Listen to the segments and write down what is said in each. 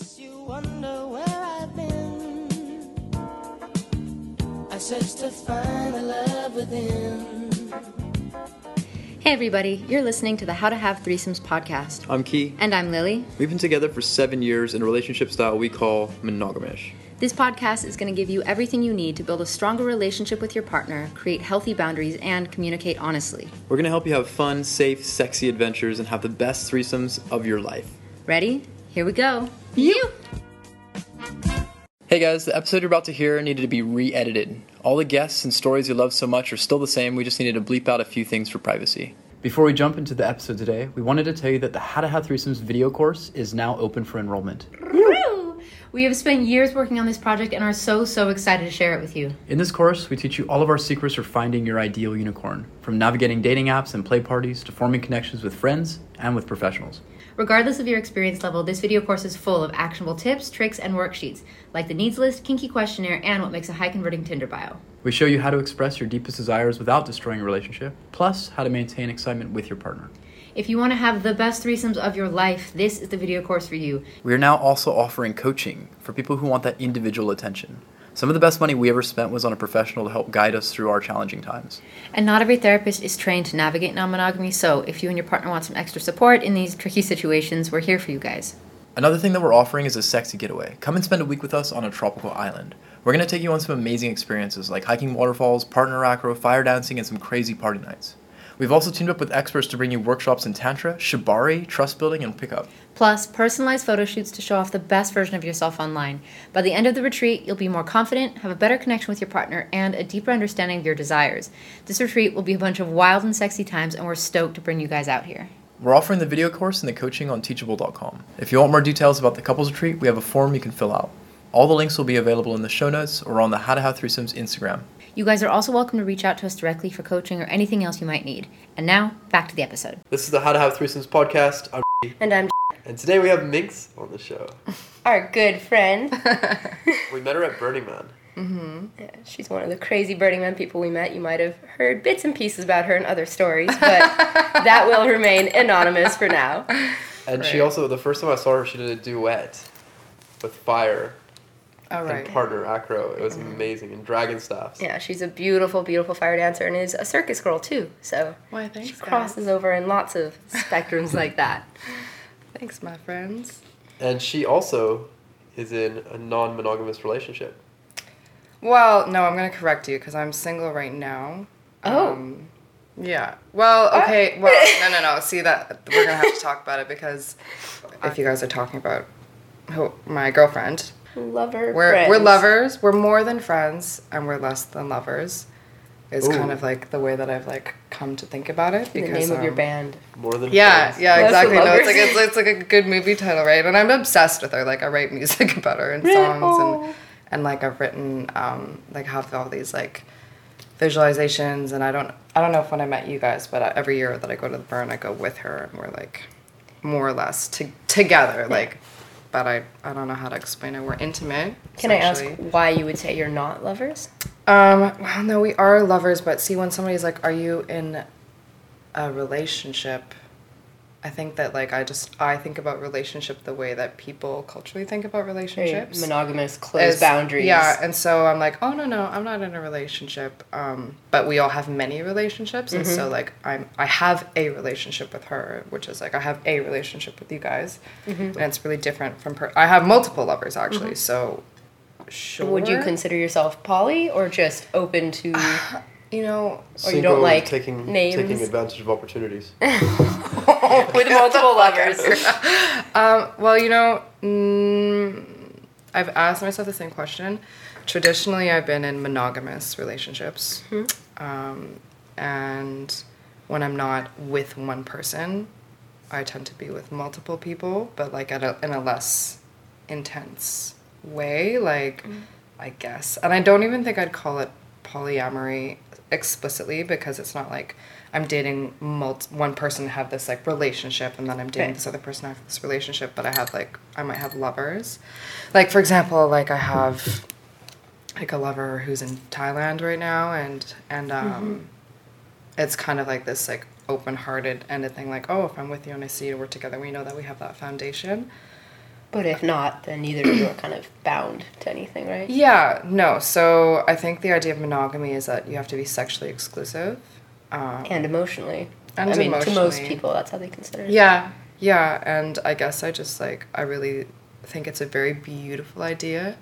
guess you wonder where I've been. I searched to find the love within. Hey, everybody, you're listening to the How to Have Threesomes podcast. I'm Key. And I'm Lily. We've been together for seven years in a relationship style we call monogamish. This podcast is going to give you everything you need to build a stronger relationship with your partner, create healthy boundaries, and communicate honestly. We're going to help you have fun, safe, sexy adventures and have the best threesomes of your life. Ready? Here we go. You! Hey guys, the episode you're about to hear needed to be re edited. All the guests and stories you love so much are still the same, we just needed to bleep out a few things for privacy. Before we jump into the episode today, we wanted to tell you that the How to Have Threesomes video course is now open for enrollment. Woo! We have spent years working on this project and are so, so excited to share it with you. In this course, we teach you all of our secrets for finding your ideal unicorn, from navigating dating apps and play parties to forming connections with friends and with professionals. Regardless of your experience level, this video course is full of actionable tips, tricks, and worksheets, like the needs list, kinky questionnaire, and what makes a high converting Tinder bio. We show you how to express your deepest desires without destroying a relationship, plus how to maintain excitement with your partner. If you want to have the best threesomes of your life, this is the video course for you. We are now also offering coaching for people who want that individual attention. Some of the best money we ever spent was on a professional to help guide us through our challenging times. And not every therapist is trained to navigate non monogamy, so if you and your partner want some extra support in these tricky situations, we're here for you guys. Another thing that we're offering is a sexy getaway. Come and spend a week with us on a tropical island. We're going to take you on some amazing experiences like hiking waterfalls, partner acro, fire dancing, and some crazy party nights. We've also teamed up with experts to bring you workshops in Tantra, Shibari, trust building, and pickup. Plus, personalized photo shoots to show off the best version of yourself online. By the end of the retreat, you'll be more confident, have a better connection with your partner, and a deeper understanding of your desires. This retreat will be a bunch of wild and sexy times, and we're stoked to bring you guys out here. We're offering the video course and the coaching on teachable.com. If you want more details about the couples retreat, we have a form you can fill out. All the links will be available in the show notes or on the How to Have Threesomes Instagram. You guys are also welcome to reach out to us directly for coaching or anything else you might need. And now, back to the episode. This is the How to Have Threesomes podcast. I'm And I'm and today we have Minx on the show. our good friend. We met her at Burning Man. Mm-hmm. Yeah, she's one of the crazy Burning Man people we met. You might have heard bits and pieces about her in other stories, but that will remain anonymous for now. And she also, the first time I saw her, she did a duet with Fire All right. and partner Acro. It was amazing. And Dragon Staffs. Yeah, she's a beautiful, beautiful fire dancer and is a circus girl too. So Why, thanks, she guys. crosses over in lots of spectrums like that. Thanks, my friends. And she also is in a non monogamous relationship. Well, no, I'm gonna correct you because I'm single right now. Oh. Um, yeah. Well, okay. Well, no, no, no. See that we're gonna have to talk about it because if you guys are talking about who, my girlfriend, Lover. we're friends. we're lovers. We're more than friends, and we're less than lovers. Is Ooh. kind of like the way that I've like come to think about it. The Because name of your um, band. More than Yeah, friends. yeah, Less exactly. No, it's like it's, it's like a good movie title, right? And I'm obsessed with her. Like I write music about her and songs, Oh. and and like I've written um like have all these like visualizations, and I don't I don't know if when I met you guys, but I, every year that I go to the burn, I go with her, and we're like more or less to, together, like. But I I don't know how to explain it. We're intimate. Can I ask why you would say you're not lovers? Um, well, no, we are lovers, but see, when somebody's like, "Are you in a relationship?" I think that like I just I think about relationship the way that people culturally think about Very relationships. monogamous, closed As- boundaries. Yeah, and so I'm like, oh no no, I'm not in a relationship. Um, but we all have many relationships, and Mm-hmm. so like I'm I have a relationship with her, which is like I have a relationship with you guys, Mm-hmm. and it's really different from per. I have multiple lovers actually, so. Sure. Would you consider yourself poly or just open to? You know, Or you don't like taking, names? taking advantage of opportunities. with multiple lovers. Um, well, you know, mm, I've asked myself the same question. Traditionally, I've been in monogamous relationships. Um, and when I'm not with one person, I tend to be with multiple people, but like at a, in a less intense way, like I guess. And I don't even think I'd call it polyamory explicitly because it's not like I'm dating multi- one person to have this like relationship and then I'm dating Right. this other person to have this relationship, but I have like I might have lovers. Like for example, like I have like a lover who's in Thailand right now and and um it's kind of like this like open-hearted ended thing like oh if i'm with you and i see you we're together we know that we have that foundation But if not, then neither of you are kind of bound to anything, right? Yeah, no. So I think the idea of monogamy is that you have to be sexually exclusive. Um, And emotionally. And I mean, to most people, that's how they consider it. yeah, yeah. And I guess I just like, I really think it's a very beautiful idea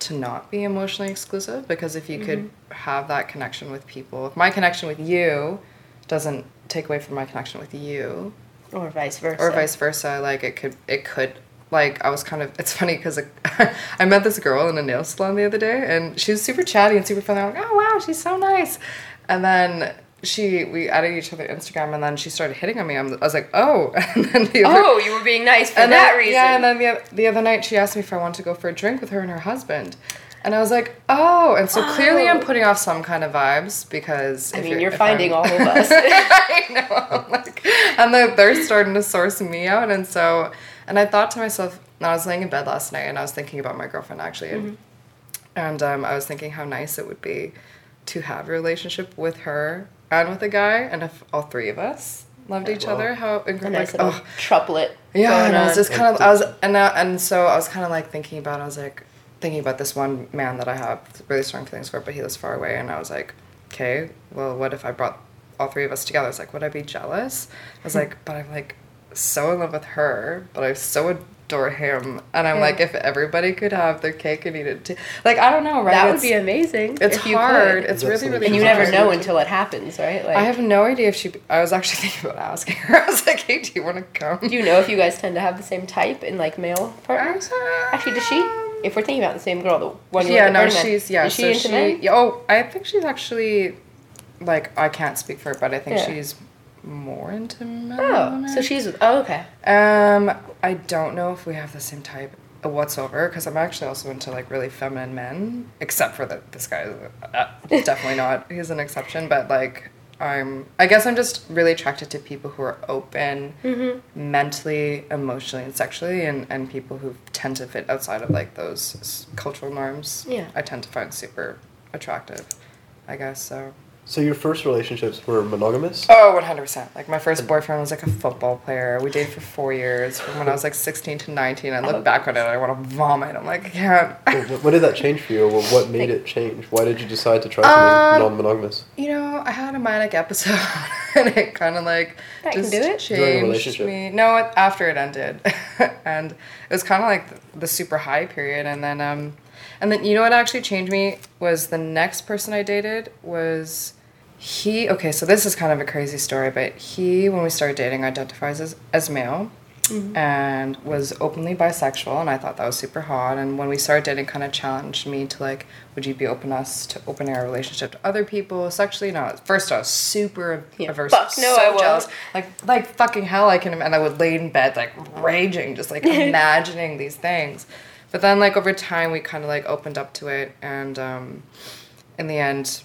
to not be emotionally exclusive because if you could have that connection with people, if my connection with you doesn't take away from my connection with you, Or vice versa. or vice versa like it could it could like i was kind of it's funny because i met this girl in a nail salon the other day and she was super chatty and super friendly i'm like oh wow she's so nice and then she we added each other instagram and then she started hitting on me I'm, i was like oh and then the other, Oh, you were being nice for and that then, reason. yeah and then the, the other night she asked me if i wanted to go for a drink with her and her husband and I was like, oh, and so clearly I'm Oh. putting off some kind of vibes because I mean, you're if finding I'm- all of us. I know. I'm like, and they're, they're starting to source me out. And so, and I thought to myself, and I was laying in bed last night and I was thinking about my girlfriend actually. And, and um, I was thinking how nice it would be to have a relationship with her with a guy. And if all three of us loved each Wow. other, how incredible. Like, oh, triplet. yeah, and I was on. just kind of, I was, and now, and so I was kind of like thinking about, I was like thinking about this one man that I have really strong feelings for, but he lives far away, and I was like, okay, well, what if I brought all three of us together? I was like, would I be jealous? I was like, but I'm like so in love with her, but I so adore him, and I'm Yeah. like, if everybody could have their cake and eat it too, like I don't know, right? that would It's- be amazing. It's if you hard. Could. It's Is that really, something really and you she's never know until it happens, right? Like, I have no idea if she. I was actually thinking about asking her. I was like, "Hey, do you want to come?" Do you know if you guys tend to have the same type in like male partners? Actually, does she? If we're thinking about the same girl, the one you yeah, no, she's yeah. Is she so into she, men? yeah, oh, I think she's actually like I can't speak for her, but I think Yeah. she's more into men. Oh, so she's oh okay. Um, I don't know if we have the same type whatsoever because I'm actually also into like really feminine men, except for that this guy is uh, definitely not. He's an exception, but like I'm. I guess I'm just really attracted to people who are open, Mm-hmm. mentally, emotionally, and sexually, and and people who tend to fit outside of like those cultural norms. Yeah. I tend to find super attractive. I guess so. So your first relationships were monogamous? Oh, 100%. Like, my first boyfriend was like a football player. We dated for four years from when I was like 16 to 19. I look back on it and I want to vomit. I'm like, I can't. Wh- When did that change for you? Or what made it change? Why did you decide to try Um, something non-monogamous? You know, I had a manic episode and it kind of like That can just do it. changed a relationship? me. No, after it ended, and it was kind of like the, the super high period, and then um, and then you know what actually changed me was the next person I dated was he. Okay, so this is kind of a crazy story, but he when we started dating identifies as as male. Mm-hmm. And was openly bisexual, and I thought that was super hot. And when we started dating, kind of challenged me to like, would you be open us to opening our relationship to other people sexually? No, at first I was super Yeah, averse, fuck no, so I won't. like like fucking hell. I can, and I would lay in bed like raging, just like imagining these things. But then like over time, we kind of like opened up to it, and um, in the end,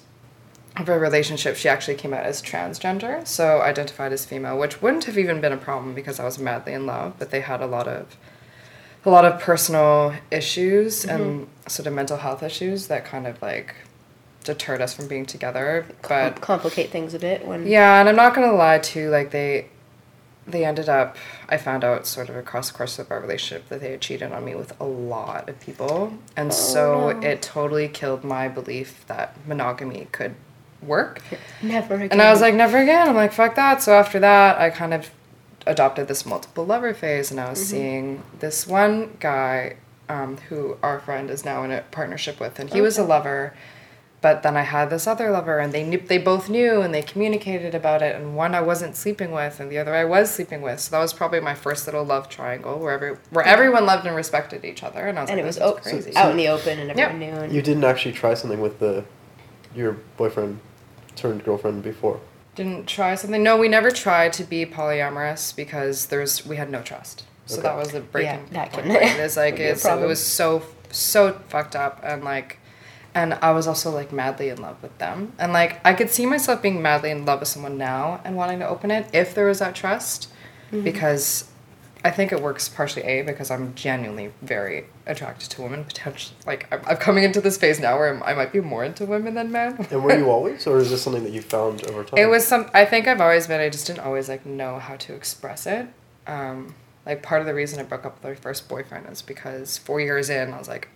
of our relationship, she actually came out as transgender, so identified as female, which wouldn't have even been a problem because I was madly in love. But they had a lot of, a lot of personal issues and sort of mental health issues that kind of like deterred us from being together. But complicate things a bit when yeah, and I'm not gonna lie too. Like they, they ended up. I found out sort of across the course of our relationship that they had cheated on me with a lot of people, and so no. it totally killed my belief that monogamy could work. never again. And I was like, never again. I'm like, fuck that. So after that, I kind of adopted this multiple lover phase, and I was seeing this one guy um, who our friend is now in a partnership with, and he was a lover. But then I had this other lover, and they knew they both knew, and they communicated about it. And one I wasn't sleeping with, and the other I was sleeping with. So that was probably my first little love triangle, where every, where everyone loved and respected each other. And I was and like, it was this is o- crazy. out in the open and Yeah. everyone knew. And You didn't actually try something with the your boyfriend turned girlfriend before. Didn't try something. No, we never tried to be polyamorous because there's we had no trust. So Okay. that was the breaking Yeah, that point. can- right? It's like it's, it was so so fucked up and like, and I was also like madly in love with them and like I could see myself being madly in love with someone now and wanting to open it if there was that trust, Mm-hmm. because. I think it works partially a because I'm genuinely very attracted to women. Potentially, like I'm, I'm coming into this phase now where I'm, I might be more into women than men. And were you always, or is this something that you found over time? It was some. I think I've always been. I just didn't always like know how to express it. Um, like part of the reason I broke up with my first boyfriend is because four years in, I was like,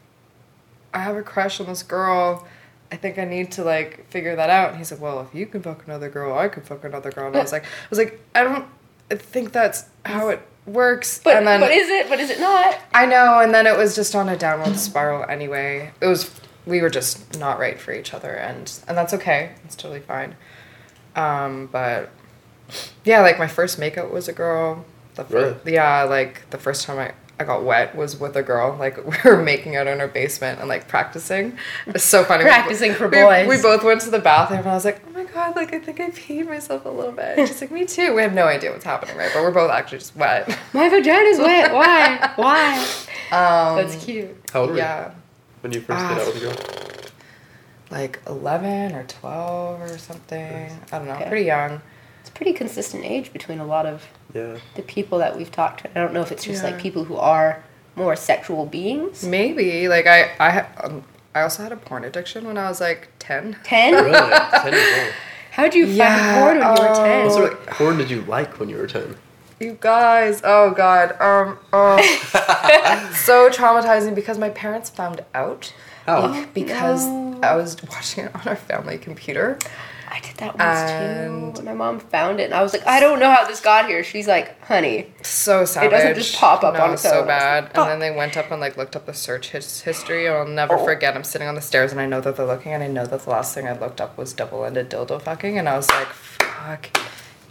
I have a crush on this girl. I think I need to like figure that out. And he said, Well, if you can fuck another girl, I can fuck another girl. And I was like, I was like, I don't think that's how it works. But, and then but is it? But is it not? I know, and then it was just on a downward spiral anyway. It was we were just not right for each other, and and that's okay. It's totally fine. Um, but yeah, like my first makeout was a girl. The fir- yeah, like the first time I. I got wet was with a girl. Like we were making out in her basement and like practicing. It's so funny. We- Practicing for boys. We both went to the bathroom and I was like, oh my god, like I think I peed myself a little bit. She's like, me too. We have no idea what's happening, right? But we're both actually just wet. My vagina's wet. Why? Why? Um, That's cute. How old were yeah. you when you first did Ah. out with a girl? like 11 or 12 or something. I don't know, Okay. pretty young. It's a pretty consistent age between a lot of Yeah. the people that we've talked to. I don't know if it's just Yeah. like people who are more sexual beings. Maybe like I I um, I also had a porn addiction when I was like 10. Ten? Really? Ten years old. How did you Yeah, find porn when you were ten? oh. What sort of porn did you like when you were ten? You guys, oh god. Um oh. so traumatizing because my parents found out How? because I was watching it on our family computer. I did that once And- too. My mom found it, and I was like, I don't know how this got here. She's like, honey, So savage. It doesn't just pop up no, on its so own. bad. Fuck. And then they went up and like looked up the search his- history. And I'll never Oh. forget. I'm sitting on the stairs and I know that they're looking, and I know that the last thing I looked up was double-ended dildo fucking, and I was like, fuck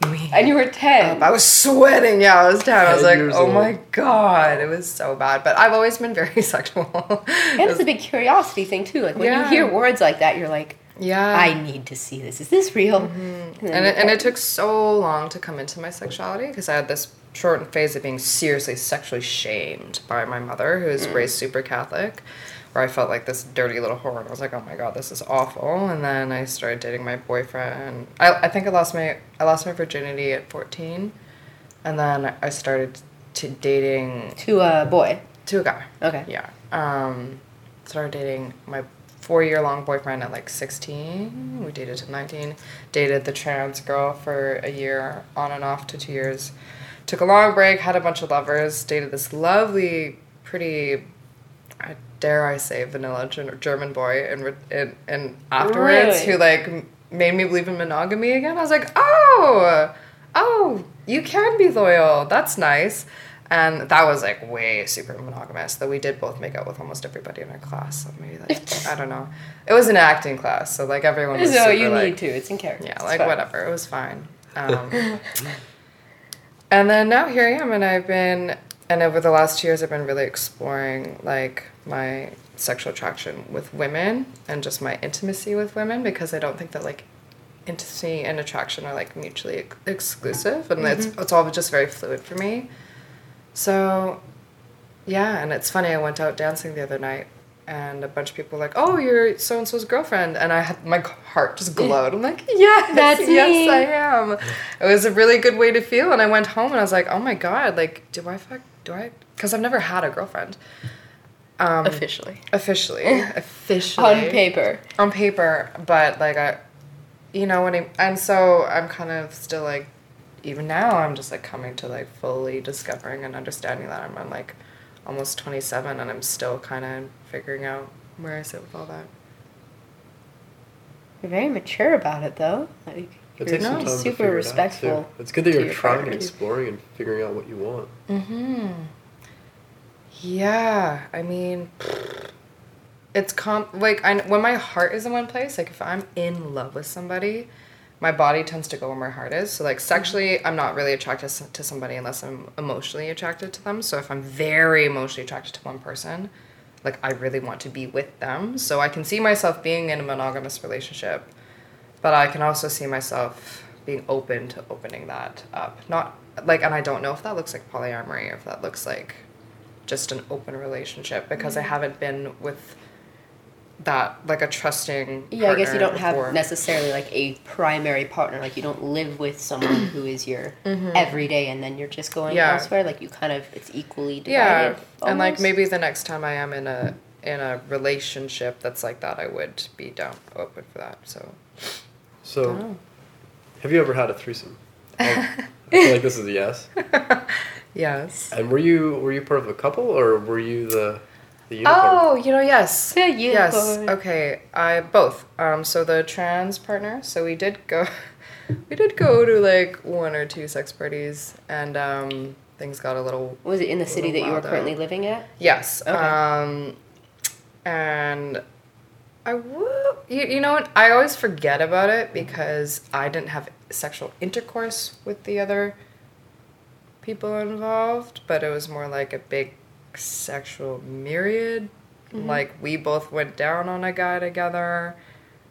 me. and you were ten. I was sweating. Yeah, I was 10. I was like, oh old. my god, it was so bad. But I've always been very sexual. and it's a big curiosity thing too. Like when Yeah. you hear words like that, you're like, yeah. I need to see this. Is this real? And, Mm-hmm. and you it, and it took so long to come into my sexuality because I had this short phase of being seriously sexually shamed by my mother, who was raised super Catholic, where I felt like this dirty little whore, and I was like, oh my god, this is awful. And then I started dating my boyfriend. I, I think I lost my I lost my virginity at fourteen, and then I started to dating to a boy. to a guy. Okay. Yeah. Um, started dating my four year long boyfriend at like 16. We dated to 19. Dated the trans girl for a year, on and off to two years. Took a long break, had a bunch of lovers. Dated this lovely, pretty, I dare I say, vanilla German boy. And, and, and afterwards, Really? who like made me believe in monogamy again. I was like, oh, oh, you can be loyal. That's nice. And that was like way super monogamous. Though we did both make out with almost everybody in our class. So maybe like I don't know. It was an acting class, so like everyone was So super, you like, need to. It's in character. Yeah, like whatever. It was fine. Um, and then now here I am, and I've been, and over the last two years, I've been really exploring like my sexual attraction with women and just my intimacy with women because I don't think that like intimacy and attraction are like mutually ex- exclusive, and it's it's all just very fluid for me. So, yeah, and it's funny. I went out dancing the other night, and a bunch of people were like, "Oh, you're so and so's girlfriend," and I had my heart just glowed. I'm like, "Yes, That's yes, me." I am." It was a really good way to feel, and I went home and I was like, "Oh my god, like, do I fuck? Do I?" Because I've never had a girlfriend. Um, Officially. officially, officially On paper. on paper, but like I, you know when I and so I'm kind of still like, even now I'm just like coming to like fully discovering and understanding that I'm, I'm like almost twenty seven and I'm still kind of figuring out where I sit with all that. You're very mature about it, though. Like, It you're not time super figure respectful. it. It's good that you're your trying and exploring and figuring out what you want. Mm-hmm. Yeah, I mean, it's com like I when my heart is in one place. Like if I'm in love with somebody, my body tends to go where my heart is. So like sexually, I'm not really attracted to somebody unless I'm emotionally attracted to them. So if I'm very emotionally attracted to one person, like I really want to be with them. So I can see myself being in a monogamous relationship, but I can also see myself being open to opening that up. Not like, and I don't know if that looks like polyamory or if that looks like just an open relationship because I mm-hmm. haven't been with that like a trusting. Yeah, I guess you don't have before. necessarily like a primary partner. Like you don't live with someone who is your everyday, and then you're just going Mm-hmm. Yeah. elsewhere. Like you kind of, it's equally divided. Yeah, and like maybe the next time I am in a in a relationship that's like that, I would be down open for that. So So, Oh. have you ever had a threesome? I feel like this is a yes. Yes. And were you were you part of a couple or were you the the unicorn? Oh, you know, yes. The Yes. Okay. I both. Um, so the trans partner. So we did go. We did go to like one or two sex parties, and um, things got a little Was it in the city that you are Wild out. currently living at? Yes. Okay. Um, and I would, you, you know what? I always forget about it because I didn't have sexual intercourse with the other people involved, but it was more like a big sexual myriad. Like we both went down on a guy together,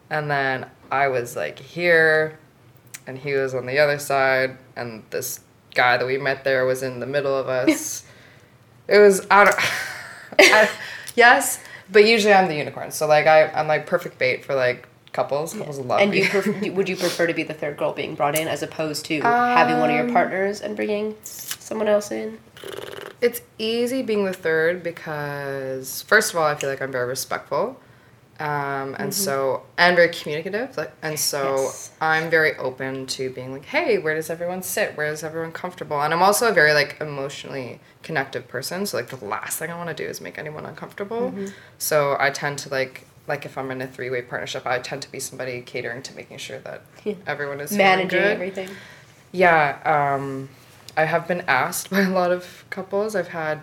and then I was like here, and he was on the other side, and this guy that we met there was in the middle of us. It was I don't. I, yes, but usually I'm the unicorn, so like I I'm like perfect bait for like couples. Couples love and you would you prefer to be the third girl being brought in as opposed to having one of your Um, partners and bringing someone else in? It's easy being the third because first of all, I feel like I'm very respectful, um, and so and very communicative. Like, and so Yes. I'm very open to being like, hey, where does everyone sit? Where is everyone comfortable? And I'm also a very like emotionally connective person. So like the last thing I want to do is make anyone uncomfortable. So I tend to like like if I'm in a three way partnership, I tend to be somebody catering to making sure that everyone is Managing everything. Yeah, um, I have been asked by a lot of couples. I've had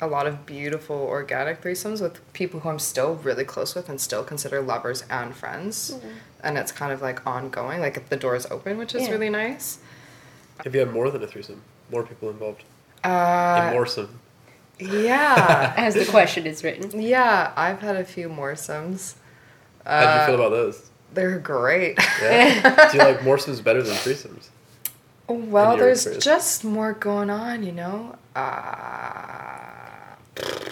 a lot of beautiful organic threesomes with people who I'm still really close with and still consider lovers and friends. And it's kind of like ongoing, like if the door is open, which is Yeah. really nice. Have you had more than a threesome? More people involved? Uh, In moresome? yeah. As the question is written. yeah, I've had a few moresomes. How do you Uh, feel about those? They're great. Yeah. Do you like moresomes better than threesomes? Well, there's experience? just more going on, you know? Uh,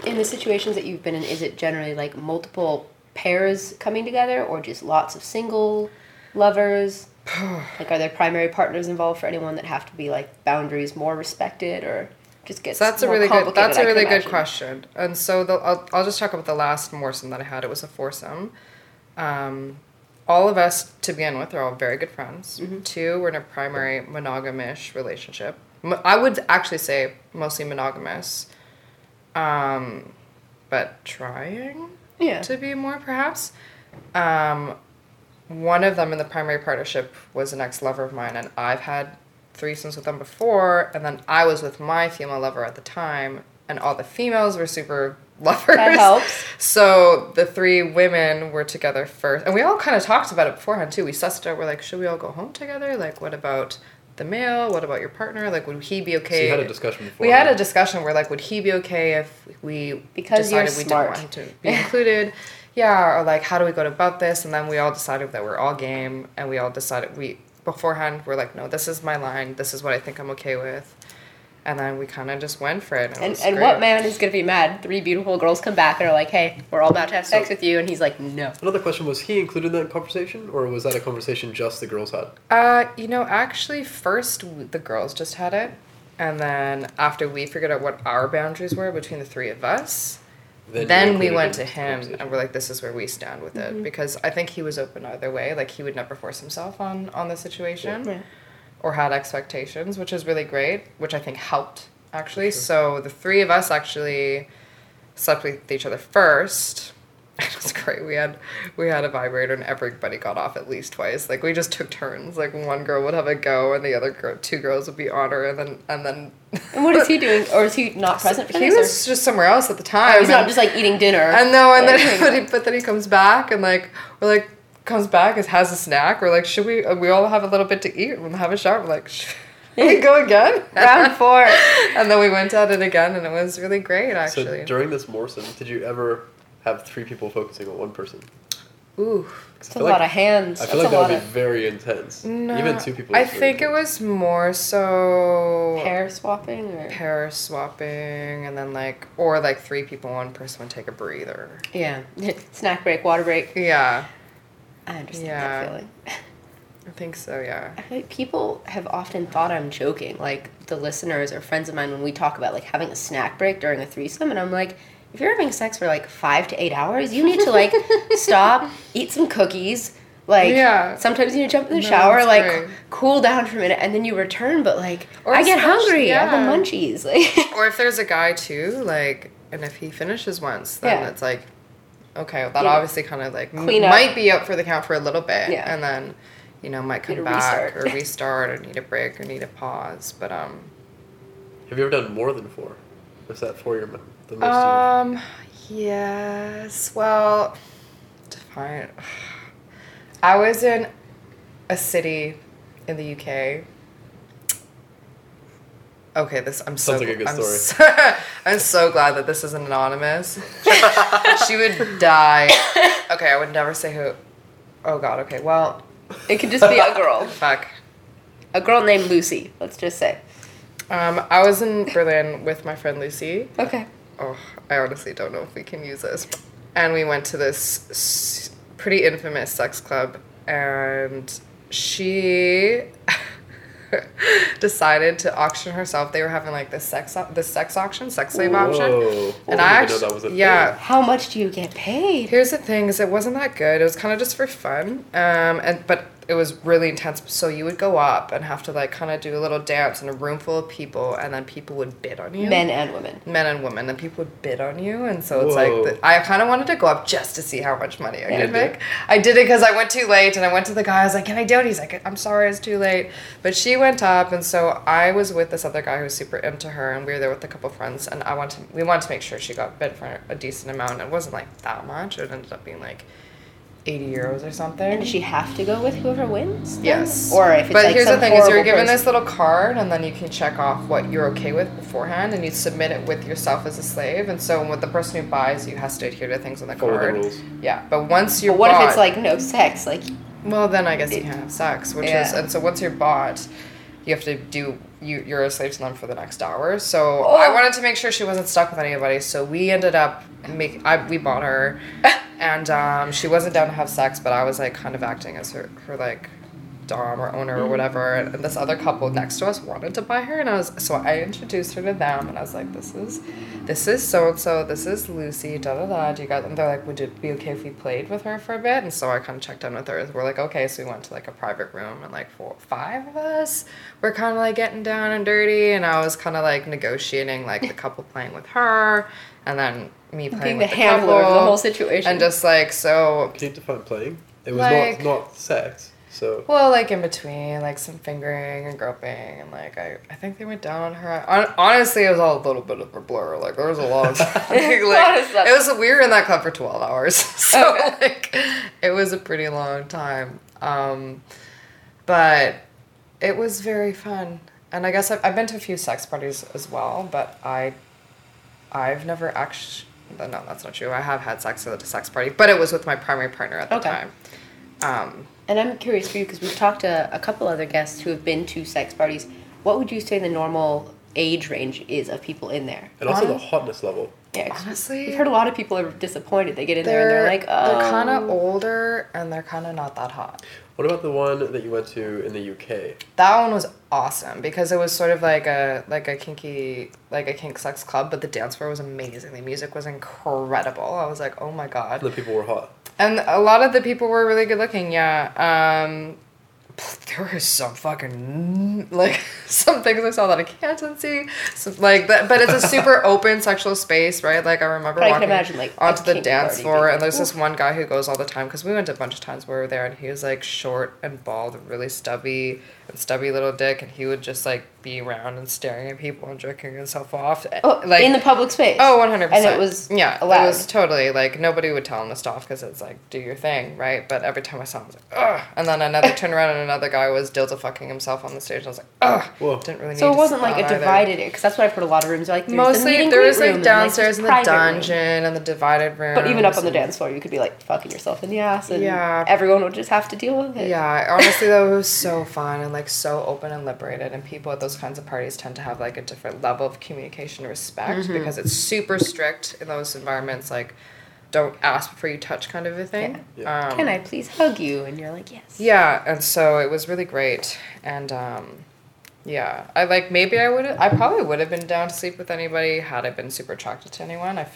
In the situations that you've been in, is it generally like multiple pairs coming together or just lots of single lovers? like, are there primary partners involved for anyone that have to be like boundaries more respected or just gets So that's a really good. That's I a can really good imagine. question. And so the, I'll I'll just talk about the last moresome that I had. It was a foursome. Um, all of us to begin with are all very good friends. Mm-hmm. Two, we're in a primary monogamish relationship. I would actually say mostly monogamous. Um, but trying Yeah. to be more perhaps. Um, one of them in the primary partnership was an ex lover of mine, and I've had threesomes with them before, and then I was with my female lover at the time, and all the females were super lovers. That helps. So the three women were together first, and we all kind of talked about it beforehand too. We sussed it out. We're like, should we all go home together? Like, what about the male? What about your partner? Like, would he be okay? So you had a discussion before. We had a discussion where like, would he be okay if we Because you're decided we smart. didn't want him to be included? Yeah, or like, how do we go about this? And then we all decided that we're all game, and we all decided we beforehand we're like, no, this is my line. This is what I think I'm okay with. And then we kind of just went for it. And, And, was and what man is going to be mad? Three beautiful girls come back and are like, hey, we're all about to have sex So- with you. And he's like, no. Another question was he included in that conversation, or was that a conversation just the girls had? Uh, you know, actually, first the girls just had it, and then after we figured out what our boundaries were between the three of us, Then then, we went to him and we're like, "This is where we stand with it," because I think he was open either way. Like he would never force himself on on the situation, Yeah. Or had expectations, which is really great, which I think helped actually. So the three of us actually slept with each other first. It was great. We had we had a vibrator and everybody got off at least twice. Like we just took turns. Like one girl would have a go and the other girl, two girls would be on her and then and then And what is he doing? Or is he not present for he this? or- was just somewhere else at the time. Oh, he's not just like eating dinner. I know, and Like, then but, he, but then he comes back and like we're like comes back and has a snack. We're like, should we? uh, We all have a little bit to eat and we'll have a shower. We're like, should we go again? round four. and then we went at it again, and it was really great actually. So during this moresome, did you ever have three people focusing on one person? Ooh, It's a lot of hands. I feel That's like that lot would be of very intense. no, Even two people. I is very think it was more so hair swapping or pair swapping, and then like or like three people, one person would take a breather. yeah, snack break, water break. Yeah, I understand Yeah. that feeling. I think so. Yeah. I feel like people have often thought I'm joking, like the listeners or friends of mine when we talk about like having a snack break during a threesome, and I'm like, if you're having sex for like five to eight hours, you need to like stop, eat some cookies, Like Yeah. sometimes you jump in the No, shower, like great. cool down for a minute, and then you return. But like, Or I get hungry. I have the munchies. Like, Or if there's a guy too, like, and if he finishes once, then Yeah. it's like, okay, well, that Yeah. obviously kind of like m- up. might be up for the count for a little bit, Yeah. and then, you know, might come back restart. or restart or need a break or need a pause. But um, Have you ever done more than four? Or is that four your mo- the most um, yes. Well, define. I was in a city in the UK. Okay, this I'm so Sounds like a good I'm story. So, I'm so glad that this isn't anonymous. she would die. Okay, I would never say who. Oh God. Okay. Well, it could just be a girl, fuck. a girl named Lucy. Let's just say. Um, I was in Berlin with my friend Lucy. Okay. Oh, I honestly don't know if we can use this. And we went to this s- pretty infamous sex club, and she decided to auction herself. They were having like this sex au- this sex auction, sex slave auction. Whoa. And I I didn't know actually, that was a yeah. thing. How much do you get paid? Here's the thing: is it wasn't that good. It was kind of just for fun. Um, and but it was really intense. So you would go up and have to like kind of do a little dance in a room full of people, and then people would bid on you. Men and women. men and women, and people would bid on you, and so it's Whoa. like the, I kind of wanted to go up just to see how much money I Yeah. could make. I did it because I went too late, and I went to the guy. I was like, "Can I do it?" He's like, "I'm sorry, it's too late." But she went up, and so I was with this other guy who was super into her, and we were there with a couple friends, and I wanted to, we wanted to make sure she got bid for a decent amount. It wasn't like that much. It ended up being like eighty mm-hmm. euros or something. And does she have to go with whoever wins? then? Yes. Or if it's but like here's some the thing: is you're given person. this little card, and then you can check off what you're okay with beforehand, and you submit it with yourself as a slave. And so, with the person who buys, you has to adhere to things on the Follow the card. rules. Yeah, but once you're But what if it's like no sex? Like well, then I guess you can't have sex, which is and so once you're bought, you have to do you you're a slave to them for the next hour. So Oh. I wanted to make sure she wasn't stuck with anybody. So we ended up make I we bought her, and um, she wasn't down to have sex, but I was like kind of acting as her her like dom or owner or whatever. And this other couple next to us wanted to buy her and I was so I introduced her to them and I was like this is this is so and so this is Lucy da da da do you guys and they're like would it be okay if we played with her for a bit? And so I kind of checked in with her we're like okay so we went to like a private room and like four five of us we're kind of like getting down and dirty and I was kind of like negotiating like the couple playing with her and then me playing being the with the handler of the whole situation. and just like so Can you define playing? It was Like- not not sex. So well, like in between, like some fingering and groping, and like I, I think they went down on her. Hon- honestly, it was all a little bit of a blur. Like there was a lot of, like, Lot it was we were in that club for twelve hours, so like it was a pretty long time. Um, but it was very fun, and I guess I've, I've been to a few sex parties as well, but I, I've never actually. No, that's not true. I have had sex at a sex party, but it was with my primary partner at the Okay. time. Um, And I'm curious for you because we've talked to a couple other guests who have been to sex parties. What would you say the normal age range is of people in there? and also the hotness level. Yeah, 'cause Honestly, we've heard a lot of people are disappointed. They get in there and they're like, oh, they're kind of older and they're kind of not that hot. What about the one that you went to in the UK? That one was awesome because it was sort of like a like a kinky like a kink sex club, but the dance floor was amazing. The music was incredible. I was like, oh my god. The people were hot. And a lot of the people were really good looking. Yeah. Um, there were some fucking like some things I saw that I can't unsee. So, like that, but it's a super open sexual space, right? Like I remember But I walking imagine, like, onto the dance floor, and there's this one guy who goes all the time because we went a bunch of times where we were there, and he was like short and bald, and really stubby and stubby little dick, and he would just like be around and staring at people and jerking himself off. oh, like in the public space. Oh, 100%. And it was yeah, allowed. it was totally like nobody would tell him to stop because it's like do your thing, right? But every time I saw him, I was like, ugh. And then another turn around and another guy was dildo fucking himself on the stage. And I was like, ugh. Whoa. Didn't really need So it to wasn't like a divided area because that's what I've heard. A lot of rooms are like there's the Mostly there was room like and, downstairs in the private room. dungeon and the divided room. But even up on the dance floor, you could be like fucking yourself in the ass, and Yeah. everyone would just have to deal with it. Yeah, honestly though, it was so fun and like so open and liberated. And people at those kinds of parties tend to have like a different level of communication and respect Mm-hmm. because it's super strict in those environments. Like, don't ask before you touch, kind of a thing. Yeah. Um, Can I please hug you? And you're like, yes. Yeah, and so it was really great, and um, yeah, I like maybe I would have I probably would have been down to sleep with anybody had I been super attracted to anyone. I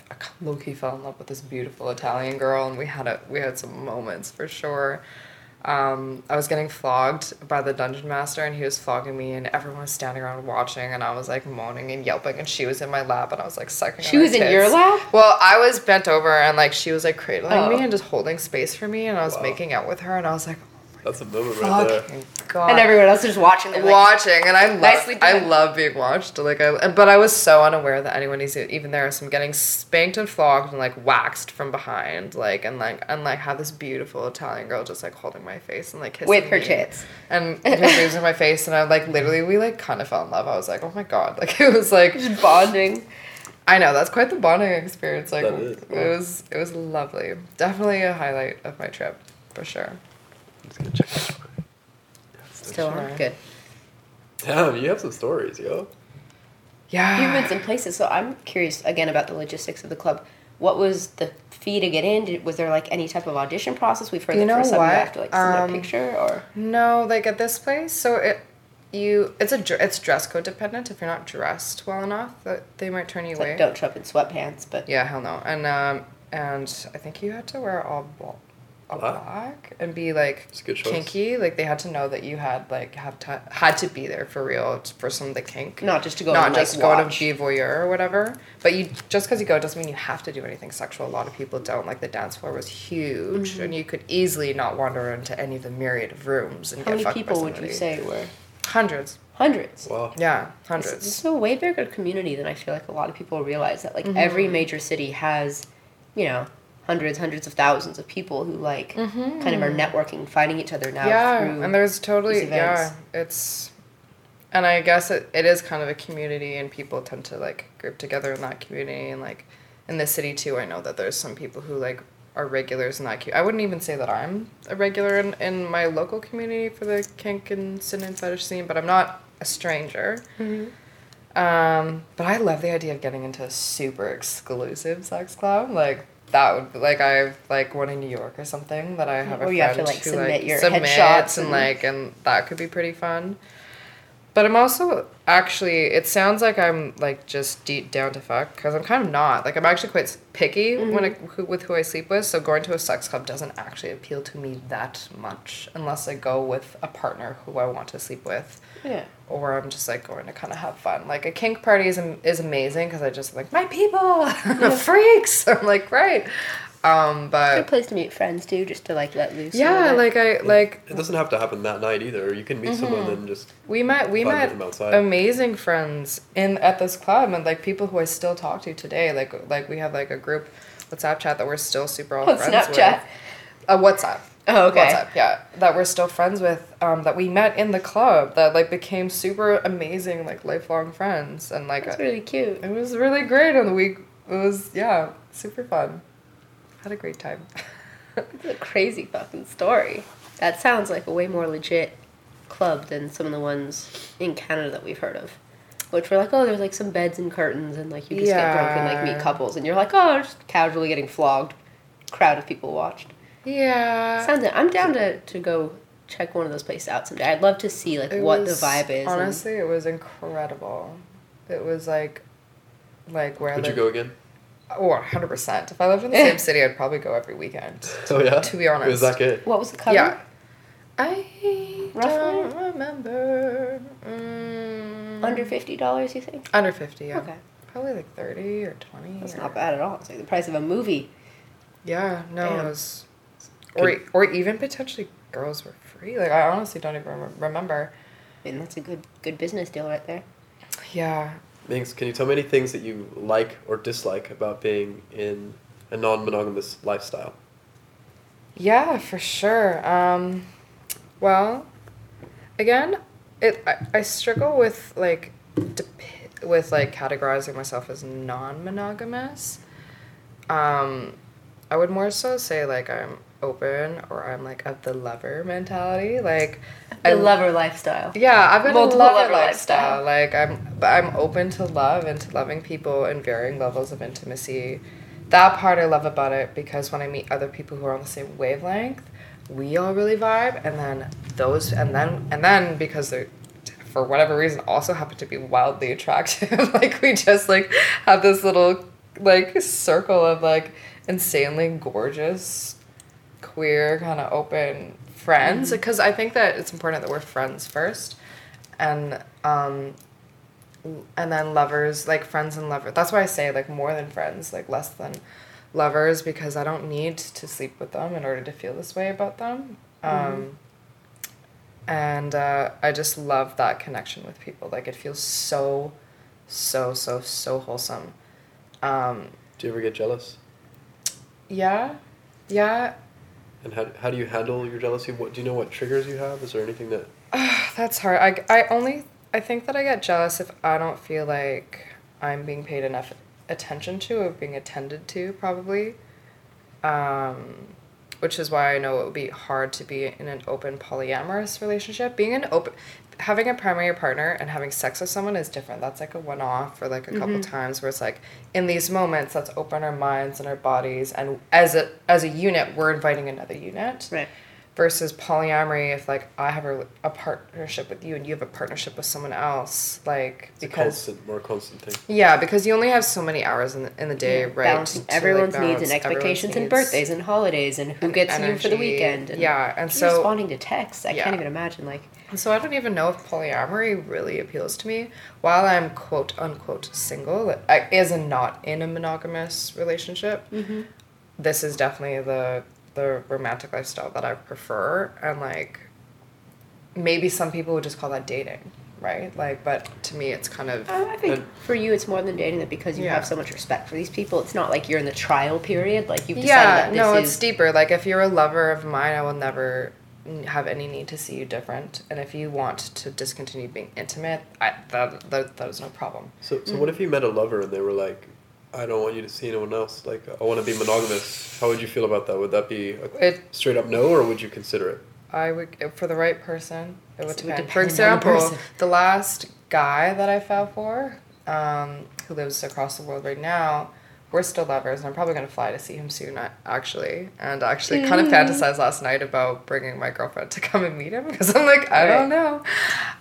low key fell in love with this beautiful Italian girl, and we had a we had some moments for sure. Um, I was getting flogged by the dungeon master, and he was flogging me, and everyone was standing around watching, and I was like moaning and yelping, and she was in my lap, and I was like sucking. She on her was in tits. your lap? Well, I was bent over, and like she was like cradling Oh. me and just holding space for me, and I was Wow. making out with her, and I was like, That's a moment right there. god. And everyone else is just watching. Like, watching and I love I love being watched like I but I was so unaware that anyone is even there so I'm getting spanked and flogged and like waxed from behind like and like and like have this beautiful Italian girl just like holding my face and like kissing with her me. tits. and her boobs in my face and I like literally we like kind of fell in love I was like oh my god like it was like Just bonding. I know that's quite the bonding experience like That is. it was it was lovely definitely a highlight of my trip for sure I'm just gonna check that out. Still on. Good. Damn, you have some stories, yo. yeah You've been some places, so I'm curious again about the logistics of the club. What was the fee to get in? Did, was there like any type of audition process? We've heard You that for know some you what? have to like submit Um, a picture or No, like at this place, so it you it's a it's dress code dependent. If you're not dressed well enough, that they might turn you it's away. like don't show up in sweatpants. But Yeah, hell no. And um and I think you had to wear all bl- all Black? black and be like It's a good choice. kinky. Like they had to know that you had like have to had to be there for real for some of the kink. not just to go not and just like, go watch. to be voyeur or whatever. But you just because you go doesn't mean you have to do anything sexual. A lot of people don't. Like the dance floor was huge, Mm-hmm. and you could easily not wander into any of the myriad of rooms and How get many fucked by people would you say were? Hundreds. Hundreds. Wow. Yeah, It's, hundreds. it's a way bigger community than I feel like a lot of people realize that like Mm-hmm. every major city has, you know, hundreds, hundreds of thousands of people who like kind of are networking, finding each other now Mm-hmm. yeah, and there's totally yeah, it's and I guess it, it is kind of a community and people tend to like group together in that community and like in the city too I know that there's some people who like are regulars in that community. I wouldn't even say that I'm a regular in, in my local community for the kink and sin and fetish scene, but I'm not a stranger. Um, but I love the idea of getting into a super exclusive sex club. Like that would be, like I like one in New York or something that I have a you have to, like, who submit like your submits headshots and, and- like and that could be pretty fun. But I'm also actually it sounds like I'm like just deep down to fuck because I'm kind of not. Like I'm actually quite picky mm-hmm. when I, who, with who I sleep with. So going to a sex club doesn't actually appeal to me that much unless I go with a partner who I want to sleep with yeah. or I'm just like going to kind of have fun. Like a kink party is, is amazing because I just like my people, the freaks. I'm like right, um, but Good place to meet friends too, just to like let loose. yeah, like I like It doesn't have to happen that night either. You can meet someone and just we met we met amazing friends in at this club and like people who I still talk to today. Like like we have like a group WhatsApp chat that we're still super all Oh, friends Snapchat. with. A WhatsApp. Oh, okay. WhatsApp, yeah, that we're still friends with, um, that we met in the club, that like became super amazing, like lifelong friends, and like That's really cute. it was really great, and we it was yeah, super fun. Had a great time. It's a crazy fucking story. That sounds like a way more legit club than some of the ones in Canada that we've heard of. Which were like, oh, there's like some beds and curtains, and like you just get drunk and like meet couples, and you're like, oh, just casually getting flogged. Crowd of people watched. yeah, Sounds. I'm down to to go check one of those places out someday. I'd love to see like It what was- the vibe is. and- Honestly, it was incredible. It was like, like where would the- you go again? Oh, 100 percent. If I lived in the same city, I'd probably go every weekend. Oh yeah. To be honest. It was that good. what was the cover? Yeah. I Roughly? don't remember. Mm, Under fifty dollars, you think? Under 50, yeah. Okay. Probably like 30 or 20. That's or- not bad at all. It's like the price of a movie. Yeah, no, Damn. it was. Or, or even potentially girls were free. Like, I honestly don't even remember. I mean, that's a good good business deal right there. Yeah. Minx, can you tell me any things that you like or dislike about being in a non-monogamous lifestyle? Yeah, for sure. Um, well, again, it I, I struggle with like with like categorizing myself as non-monogamous. Um, I would more so say like I'm open or I'm like of the lover mentality. Like The I lover lifestyle. yeah, I've got Multiple a lover lover lifestyle. lifestyle. Like I'm, but I'm open to love and to loving people in varying levels of intimacy. That part I love about it because when I meet other people who are on the same wavelength, we all really vibe, and then those, and then and then because they're for whatever reason also happen to be wildly attractive. like we just like have this little like circle of like insanely gorgeous queer kind of open friends because I think that it's important that we're friends first, and um, and then lovers like friends and lovers. That's why I say like more than friends, like less than lovers because I don't need to sleep with them in order to feel this way about them. Um, and uh, I just love that connection with people. Like it feels so, so so so wholesome. Um, Do you ever get jealous? yeah, yeah. And how, how do you handle your jealousy? What do you know? What triggers you have? Is there anything that That's hard. I, I only I think that I get jealous if I don't feel like I'm being paid enough attention to or being attended to probably. Um, which is why I know it would be hard to be in an open polyamorous relationship. Being an open having a primary partner and having sex with someone is different. That's like a one off or like a couple mm-hmm. times where it's like in these moments let's open our minds and our bodies and as a as a unit we're inviting another unit Right. Versus polyamory if like i have a, a partnership with you and you have a partnership with someone else like it's a because constant, more constant thing? yeah because you only have so many hours in the, in the day right Balancing to, like, everyone's needs and everyone's expectations and needs. birthdays and holidays and who And gets you for the weekend. And Yeah, and so- responding to texts. I Yeah. can't even imagine. Like, And so I don't even know if polyamory really appeals to me. While I'm quote unquote single, I, as in not in a monogamous relationship, mm-hmm. this is definitely the the romantic lifestyle that I prefer. And like, maybe some people would just call that dating, right? Like, but to me, it's kind of uh, I think And- for you, it's more than dating that because you Yeah. have so much respect for these people. It's not like you're in the trial period. Like you've decided yeah. that this No, is it's deeper. Like, if you're a lover of mine, I will never have any need to see you different. And if you want to discontinue being intimate, I that that, that is no problem. So, so what if you met a lover and they were like, "I don't want you to see anyone else. Like, I want to be monogamous." How would you feel about that? Would that be a It straight up no, or would you consider it? I would for the right person. It would It would depend. For depend the example, the last guy that I fell for, um, who lives across the world right now, we're still lovers, and I'm probably gonna fly to see him soon. Actually, and actually, kind of fantasized last night about bringing my girlfriend to come and meet him because I'm like, I don't know.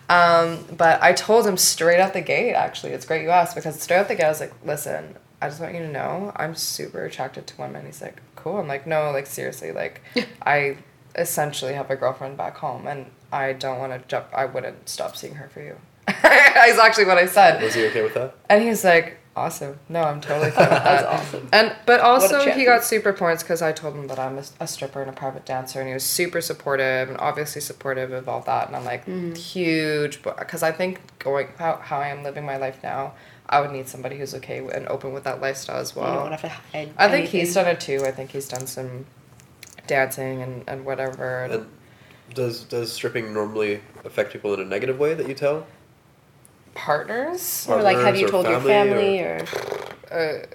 Um, but I told him straight out the gate. Actually, it's great you asked because straight out the gate, I was like, listen. I just want you to know I'm super attracted to women. He's like, cool. I'm like, no, like seriously, like I essentially have a girlfriend back home and I don't want to jump. I wouldn't stop seeing her for you. That's actually what I said. Was he okay with that? And he's like, awesome. No, I'm totally fine with that. That's awesome. And but also he got super points because I told him that I'm a, a stripper and a private dancer, and he was super supportive and obviously supportive of all that. And I'm like huge, because I think going how how I am living my life now, I would need somebody who's okay and open with that lifestyle as you well. don't have to hide. I think anything. he's done it too. I think he's done some dancing and, and whatever. And And does does stripping normally affect people in a negative way that you tell? partners. Or like, have you or told your family family or? Uh,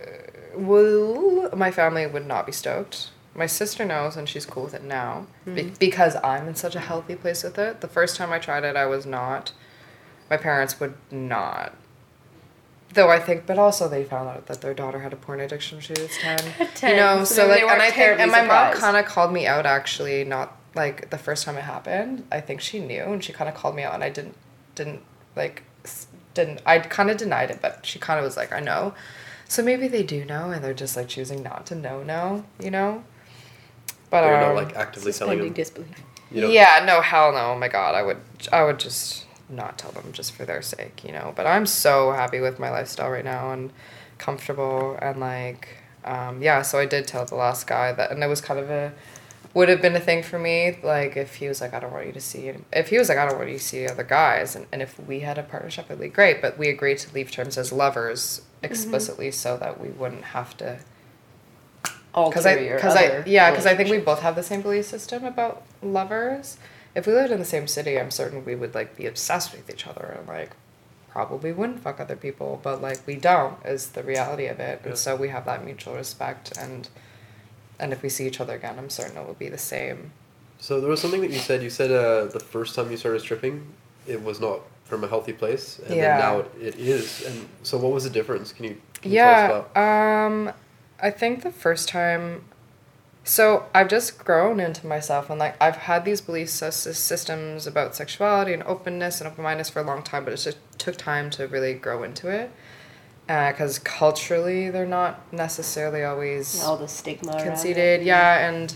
well, my family would not be stoked. My sister knows and she's cool with it now be- hmm. because I'm in such a healthy place with it. The first time I tried it, I was not. My parents would not. Though I think, but also they found out that their daughter had a porn addiction when she was 10. 10, You know, so so, like, weren't and I think, terribly and my mom kind of called me out actually, not like the first time it happened. I think she knew and she kind of called me out and I didn't, didn't like, didn't, I kind of denied it, but she kind of was like, I know. So maybe they do know and they're just like choosing not to know now, you know? But, You're not um, like actively telling Suspending them. disbelief. You know, yeah, no, hell no. Oh my god, I would, I would just not tell them just for their sake, you know. But I'm so happy with my lifestyle right now and comfortable and like, um, yeah. So I did tell the last guy that, and it was kind of a, would have been a thing for me. Like if he was like, I don't want you to see, if he was like, I don't want you to see other guys, and, and if we had a partnership, it'd be great. But we agreed to leave terms as lovers explicitly so that we wouldn't have to because I because I yeah because I think we both have the same belief system about lovers. If we lived in the same city, I'm certain we would like be obsessed with each other and like probably wouldn't fuck other people, but like we don't is the reality of it, Yeah. and so we have that mutual respect and and if we see each other again, I'm certain it will be the same. So there was something that you said. You said uh, the first time you started stripping, it was not from a healthy place, and Yeah. then now it, it is. And so, what was the difference? Can you, can you tell us Yeah, about? um, I think the first time. So I've just grown into myself, and like I've had these belief systems about sexuality and openness and open mindedness for a long time, but it just took time to really grow into it. Because culturally, they're not necessarily always all the stigma. conceded. yeah and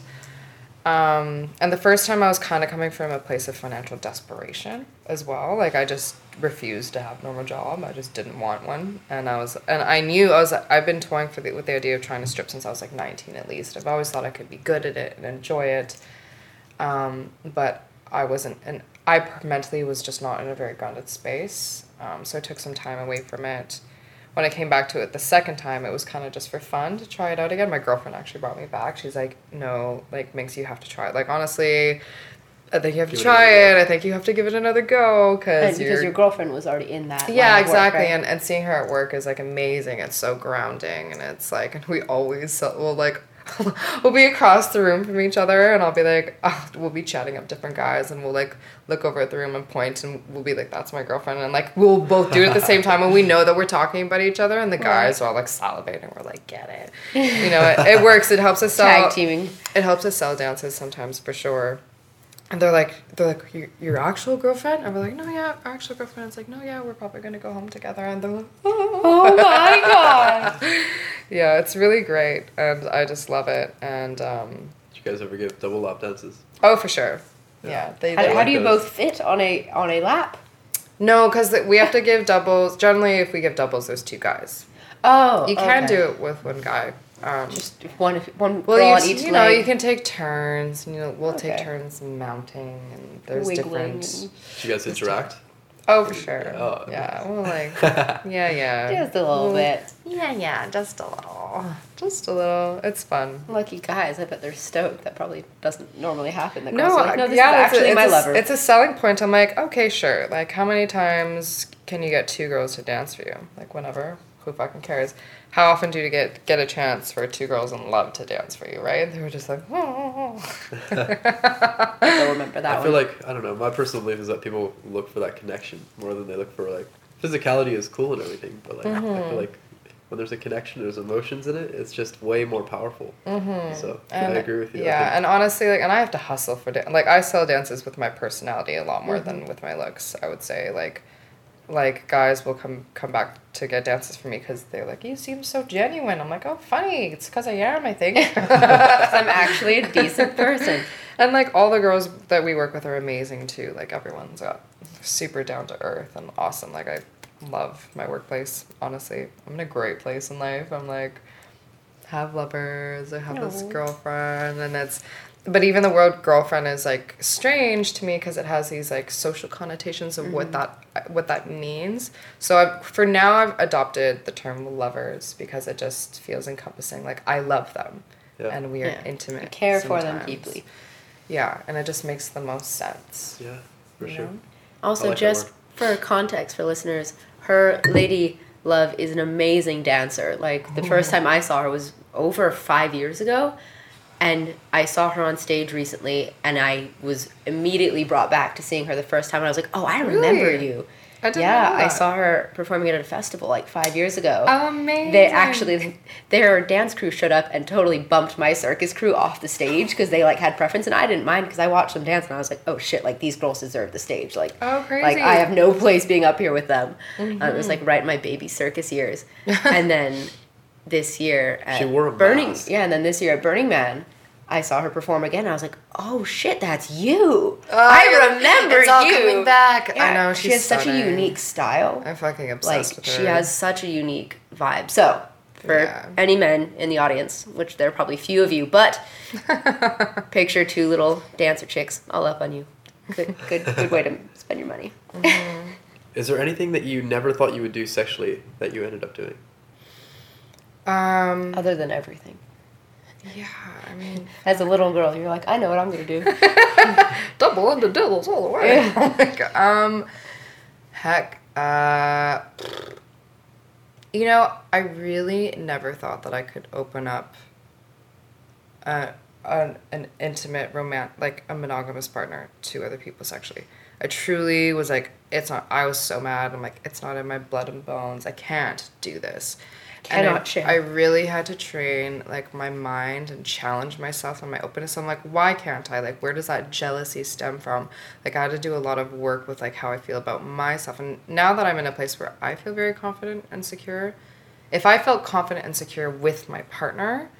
Um, and the first time I was kind of coming from a place of financial desperation as well. Like I just refused to have a normal job. I just didn't want one. And I was, and I knew I was, I've been toying for the, with the idea of trying to strip since I was like 19 at least. I've always thought I could be good at it and enjoy it. Um, but I wasn't, and I mentally was just not in a very grounded space. Um, so I took some time away from it. When I came back to it the second time, it was kind of just for fun to try it out again. My girlfriend actually brought me back. She's like, "No, like makes you have to try it. Like honestly, I think you have to Give it try another it. I think you have to give it another go And because because your girlfriend was already in that. yeah, line of work, exactly. right? And and seeing her at work is like amazing. It's so grounding, and it's like, and we always will like. we'll be across the room from each other and I'll be like oh, we'll be chatting up different guys and we'll like look over at the room and point and we'll be like that's my girlfriend and like we'll both do it at the same time and we know that we're talking about each other and the guys are all like salivating we're like get it you know it, it works it helps us sell Tag teaming. it helps us sell dances sometimes for sure. And they're like, they're like, your, your actual girlfriend? And we're like, no, yeah, our actual girlfriend. It's like, no, yeah, we're probably gonna go home together. And they're like, oh, Oh my god. yeah, it's really great, and I just love it. And um, Did you guys ever give double lap dances? oh, for sure, Yeah. yeah. They, How, they how like do you those. both fit on a on a lap? no, because we have to give doubles. Generally, if we give doubles, there's two guys. Oh, You can okay. do it with one guy. Um, just one one well, you, on each you know, you can take turns. You know, we'll take turns mounting, and there's Wiggling different. and- Did you guys interact? Oh, for sure. Oh. Yeah, well, like, yeah, yeah. Just a little Well, bit. Yeah, yeah, just a little. Just a little. It's fun. Lucky guys, I bet they're stoked. That probably doesn't normally happen. The No, girls are like, no, this yeah, is it's a- actually it's my a, lover. It's a selling point. I'm like, okay, sure. Like, how many times can you get two girls to dance for you? Like, whenever. Who fucking cares? How often do you get get a chance for two girls in love to dance for you? Right? They were just like, oh. They'll remember that I feel like I don't know. My personal belief is that people look for that connection more than they look for like physicality is cool and everything, but like I Mm-hmm. feel like when there's a connection, there's emotions in it. It's just way more powerful. Mm-hmm. So And, I agree with you. Yeah, and honestly, like, and I have to hustle for dan- like I sell dances with my personality a lot more Mm-hmm. than with my looks. I would say like, like guys will come come back to get dances for me because they're like, you seem so genuine. I'm like, oh, funny. It's because I am. I think I'm actually a decent person. and like all the girls that we work with are amazing too. Like everyone's got super down to earth and awesome. Like I love my workplace. Honestly, I'm in a great place in life. I'm like have lovers. I have this girlfriend, and it's. But even the word girlfriend is like strange to me because it has these like social connotations of what that what that means. So I've, for now, I've adopted the term lovers because it just feels encompassing. Like I love them, Yeah. and we are Yeah. intimate. I care for them deeply. Yeah, and it just makes the most sense. yeah, for you sure. know? Also, like just for context for listeners, her lady love is an amazing dancer. Like the oh, first time I saw her was over five years ago, and I saw her on stage recently, and I was immediately brought back to seeing her the first time. And I was like, "Oh, I remember Really? you." I yeah, I saw her performing at a festival like five years ago. Oh, amazing. They actually, their dance crew showed up and totally bumped my circus crew off the stage because they like had preference, and I didn't mind because I watched them dance and I was like, oh shit, like these girls deserve the stage. Like, Oh, crazy! like. I have no place being up here with them. Um, it was like right in my baby circus years, and then this year at She wore a Burning, mask. yeah, and then this year at Burning Man. I saw her perform again. And I was like, "Oh shit, that's you! Oh, I remember It's all you." coming back. I Yeah, know, she she's has such a unique style I'm fucking like obsessed with her. she has such a unique vibe. So for Yeah. any men in the audience, which there are probably few of you, but picture two little dancer chicks all up on you. Good, good, good way to spend your money. Mm-hmm. Is there anything that you never thought you would do sexually that you ended up doing? Um. Other than everything, Yeah, I mean, as a little girl, you're like, I know what I'm gonna do. double into diddles all the way. Yeah. God. Um, heck, uh, you know, I really never thought that I could open up uh, an, an intimate romance, like a monogamous partner to other people sexually. I truly was like, it's not, I was so mad. I'm like, it's not in my blood and bones. I can't do this. And I- share. I really had to train like my mind and challenge myself and my openness. I'm like, why can't I? Like, where does that jealousy stem from? Like, I had to do a lot of work with like how I feel about myself. And now that I'm in a place where I feel very confident and secure, if I felt confident and secure with my partner,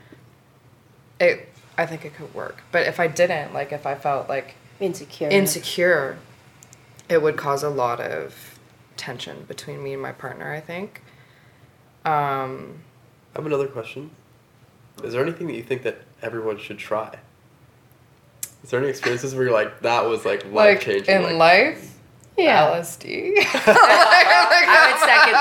it I think it could work. But if I didn't, like if I felt like Insecure. insecure, it would cause a lot of tension between me and my partner, I think. Um, I have another question. Is there anything that you think that everyone should try? Is there any experiences where you're like, that was like life changing? like changing? in life, Yeah. LSD. I would second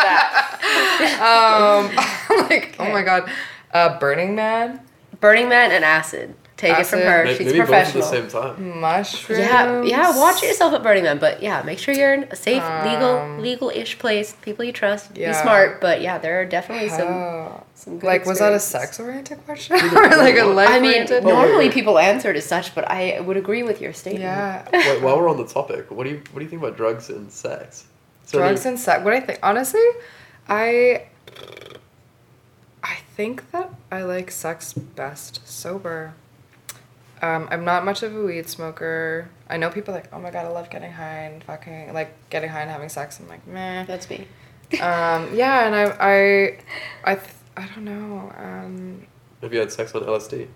that. um, like, oh my god, uh, Burning Man, Burning Man and acid. Take it from her. May- She's Maybe both at professional. the same time. mushroom. Yeah, yeah. Watch yourself at Burning Man, but yeah, make sure you're in a safe, legal, Um, legal-ish place. People you trust. Be yeah. smart, but yeah, there are definitely some. Oh. some good Like, was that a sex-oriented question or like a mean, life? I mean, wait, normally wait. people answer it as such, but I would agree with your statement. yeah. Wait, while we're on the topic, what do you what do you think about drugs and sex? Is there drugs any- and sex. What do I think, honestly, I, I think that I like sex best sober. Um, I'm not much of a weed smoker. I know people like, oh my god, I love getting high and fucking like getting high and having sex. I'm like, meh. That's me. Um, yeah, and I, I, I, th- I don't know. Um, Have you had sex on LSD?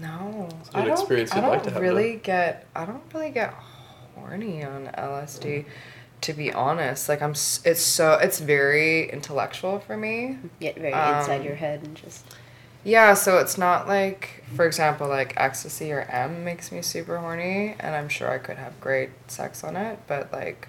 no, It's I don't. experience you'd don't like to have, really get. I don't really get horny on LSD. To be honest, like I'm, it's so it's very intellectual for me. Get very Um, inside your head and just. Yeah, so it's not like, for example, like ecstasy or M makes me super horny, and I'm sure I could have great sex on it, but like,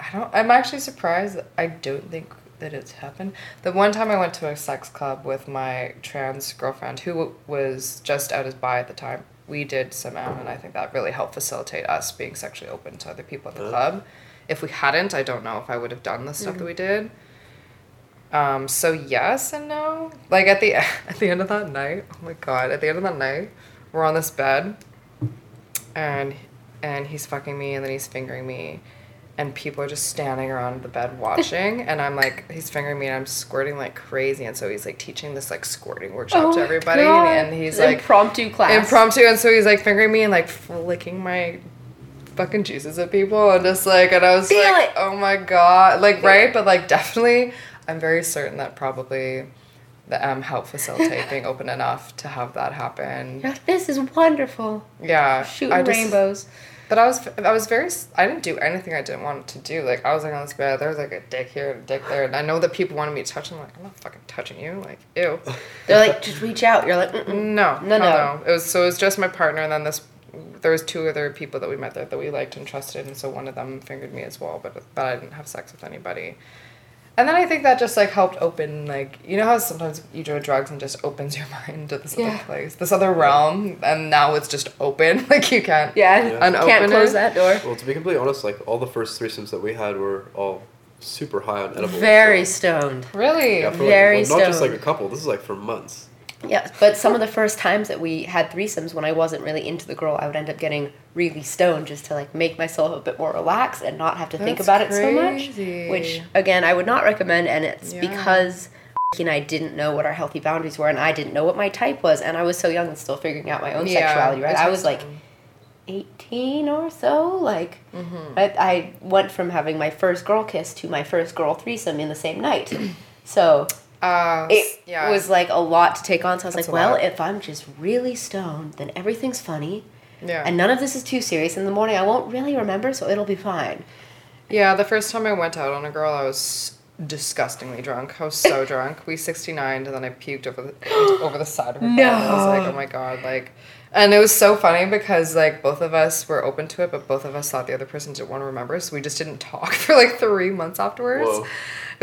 I don't. I'm actually surprised. that I don't think that it's happened. The one time I went to a sex club with my trans girlfriend, who was just out as bi at the time, we did some M, and I think that really helped facilitate us being sexually open to other people at the club. If we hadn't, I don't know if I would have done the stuff that hmm. we did. Um, so yes and no. Like at the at the end of that night, oh my god, at the end of that night, we're on this bed and and he's fucking me and then he's fingering me and people are just standing around the bed watching and I'm like he's fingering me and I'm squirting like crazy and so he's like teaching this like squirting workshop Oh to everybody God. and he's like impromptu class. impromptu and so he's like fingering me and like flicking my fucking juices at people and just like and I was Feel like it. oh my god like right but like definitely I'm very certain that probably the um, M helped facilitate being open enough to have that happen You're like, this is wonderful. yeah Shooting I just- rainbows. but I was I was very I didn't do anything I didn't want to do like I was like on this bed there was like a dick here and a dick there and I know that people wanted me to touch them like I'm not fucking touching you like ew They're like, just reach out. You're like, Mm-mm. No, No, no, no. no. It was so it was just my partner, and then this. There was two other people that we met there that we liked and trusted, and so one of them fingered me as well, but but I didn't have sex with anybody. And then I think that just like helped open like you know how sometimes you do drugs and just opens your mind to this Yeah. other place, this other realm, and now it's just open. Like you can't. yeah, Yeah. Unopen can't close it. that door. Well, to be completely honest, like all the first threesomes that we had were all super high on edibles. Very so- stoned. Really. Yeah, for very like, well, not just like a couple. This is like for months. Yeah, but some of the first times that we had threesomes when I wasn't really into the girl, I would end up getting really stoned just to like make myself a bit more relaxed and not have to think about it so much. Which again, I would not recommend, and it's Yeah. because and I didn't know what our healthy boundaries were, and I didn't know what my type was, and I was so young and still figuring out my own Yeah, sexuality. Right, I was like 18 or so. Like, Mm-hmm. I, I went from having my first girl kiss to my first girl threesome in the same night. so Uh, it yeah. was like a lot to take on. So I was That's like, well, lot. if I'm just really stoned, then everything's funny. Yeah. And none of this is too serious. In the morning, I won't really remember, so it'll be fine. Yeah, the first time I went out on a girl, I was disgustingly drunk. I was so drunk. We 69 and then I puked over the over the side of her bed. I was like, oh my god, like and it was so funny because like both of us were open to it, but both of us thought the other person didn't want to remember, so we just didn't talk for like three months afterwards. Whoa.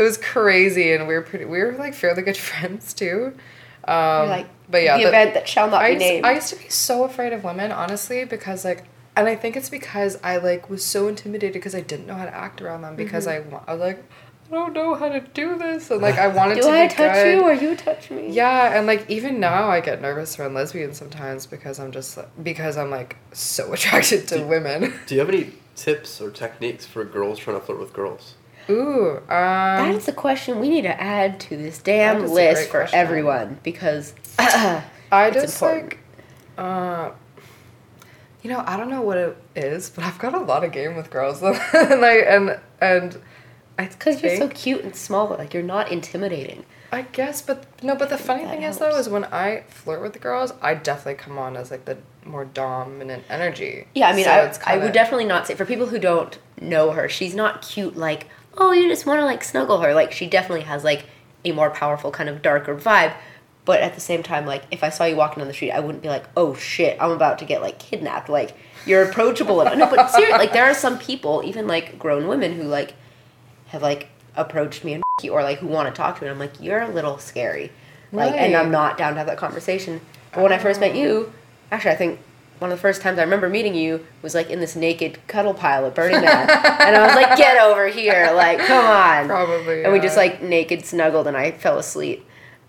It was crazy, and we were pretty. We were like fairly good friends too. Um, like, but yeah, the, the- event that shall not I be used, named. I used to be so afraid of women, honestly, because like, and I think it's because I like was so intimidated because I didn't know how to act around them because I, wa- I was like, I don't know how to do this, and like I wanted Do to I be touch good. you or you touch me? Yeah, and like even now I get nervous around lesbians sometimes because I'm just because I'm like so attracted to women. Do you have any tips or techniques for girls trying to flirt with girls? Ooh, um, That's a question we need to add to this damn That is list for question. everyone because I just important. like, uh, you know, I don't know what it is, but I've got a lot of game with girls, and I and and I because you're so cute and small, like you're not intimidating. I guess, but no, but the funny that thing is though is when I flirt with the girls, I definitely come on as like the more dominant energy. Yeah, I mean, So I, I would definitely not say for people who don't know her, she's not cute like, oh, you just want to like snuggle her. Like she definitely has like a more powerful kind of darker vibe. But at the same time, like if I saw you walking down the street, I wouldn't be like, oh shit, I'm about to get like kidnapped. Like you're approachable enough. No, but seriously, like there are some people, even like grown women, who like have like approached me and or like who want to talk to me. And I'm like, you're a little scary. Like, and I'm not down to have that conversation. But when I first met oh. you, actually, I think one of the first times I remember meeting you was like in this naked cuddle pile at Burning Man, and I was like, "Get over here! Like, come on!" Probably, And we just like naked snuggled, and I fell asleep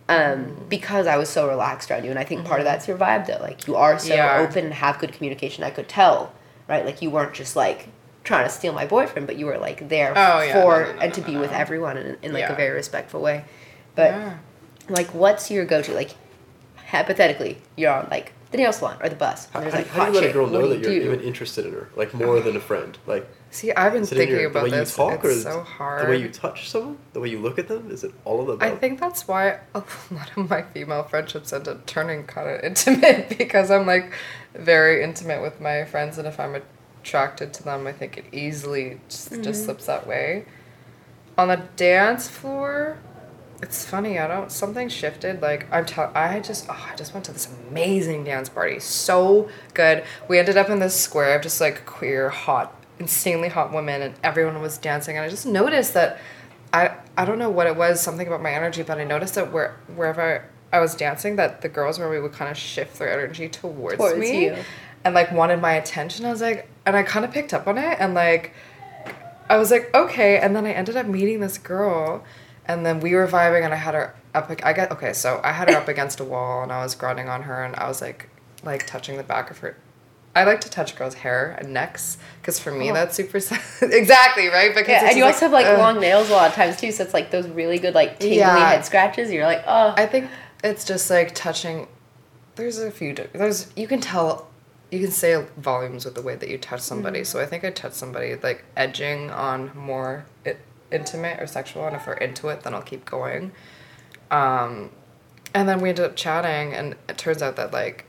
um, because I was so relaxed around you. And I think part of that's your vibe, though. Like, you are so Yeah. open and have good communication. I could tell, right? Like, you weren't just like trying to steal my boyfriend, but you were like there Oh, yeah. for No, no, no, and to be with everyone in, in like a very respectful way. But Yeah. like, what's your go-to? Like, hypothetically, you're on like the nail salon or the bus. How, And there's like how hot do you let a girl know that you you're do? even interested in her, like more than a friend? Like, See, I've been is it in thinking your, about the way this. you talk, or it's is so hard. the way you touch someone, the way you look at them? Is it all of the above? I think that's why a lot of my female friendships end up turning kind of intimate because I'm like very intimate with my friends, and if I'm attracted to them, I think it easily just, Mm-hmm. just slips that way. On the dance floor, it's funny. I don't. Something shifted. Like I'm. Tell- I just. Oh, I just went to this amazing dance party. So good. We ended up in this square of just like queer, hot, insanely hot women, and everyone was dancing. And I just noticed that. I I don't know what it was. Something about my energy, but I noticed that where wherever I was dancing, that the girls where we would kind of shift their energy towards, Towards me, you. and like wanted my attention. I was like, and I kind of picked up on it, and like. I was like, okay, and then I ended up meeting this girl, and then we were vibing, and I had her up. I got okay, so I had her up against a wall, and I was grinding on her, and I was like, like touching the back of her. I like to touch girls' hair and necks, because for me oh. that's super. exactly right, because Oh. Yeah, and you also have like long nails a lot of times too, so it's like those really good like tingly Yeah. head scratches. You're like, oh, I think it's just like touching. There's a few. There's you can tell, you can say volumes with the way that you touch somebody. Mm-hmm. So I think I touch somebody like edging on more i- intimate or sexual, and if they're into it, then I'll keep going. Um, and then we ended up chatting, and it turns out that like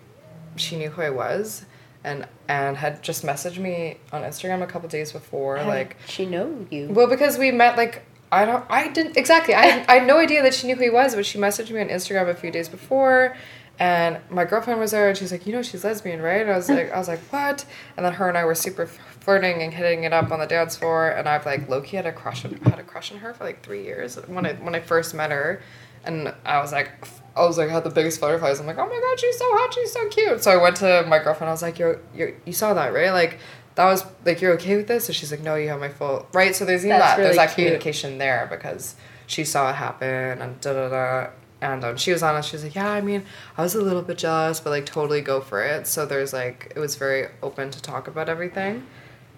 she knew who I was, and and had just messaged me on Instagram a couple days before, how like she know you. well, because we met like I don't I didn't exactly I I had no idea that she knew who he was, but she messaged me on Instagram a few days before, and my girlfriend was there, and she's like, you know, she's lesbian, right? And I was like, I was like, what? And then her and I were super flirting and hitting it up on the dance floor, and I've like low-key had a crush on had a crush on her for like three years when I when I first met her, and I was like. I was like, I had the biggest butterflies. I'm like, oh my god, she's so hot, she's so cute. So I went to my girlfriend. I was like, you're, you're, you saw that, right? Like, that was like, you're okay with this? So she's like, no, you have my full right. So there's even That's that. there's that cute. communication there because she saw it happen and da da da. And um, she was honest. She was like, yeah, I mean, I was a little bit jealous, but like totally go for it. So there's like, it was very open to talk about everything.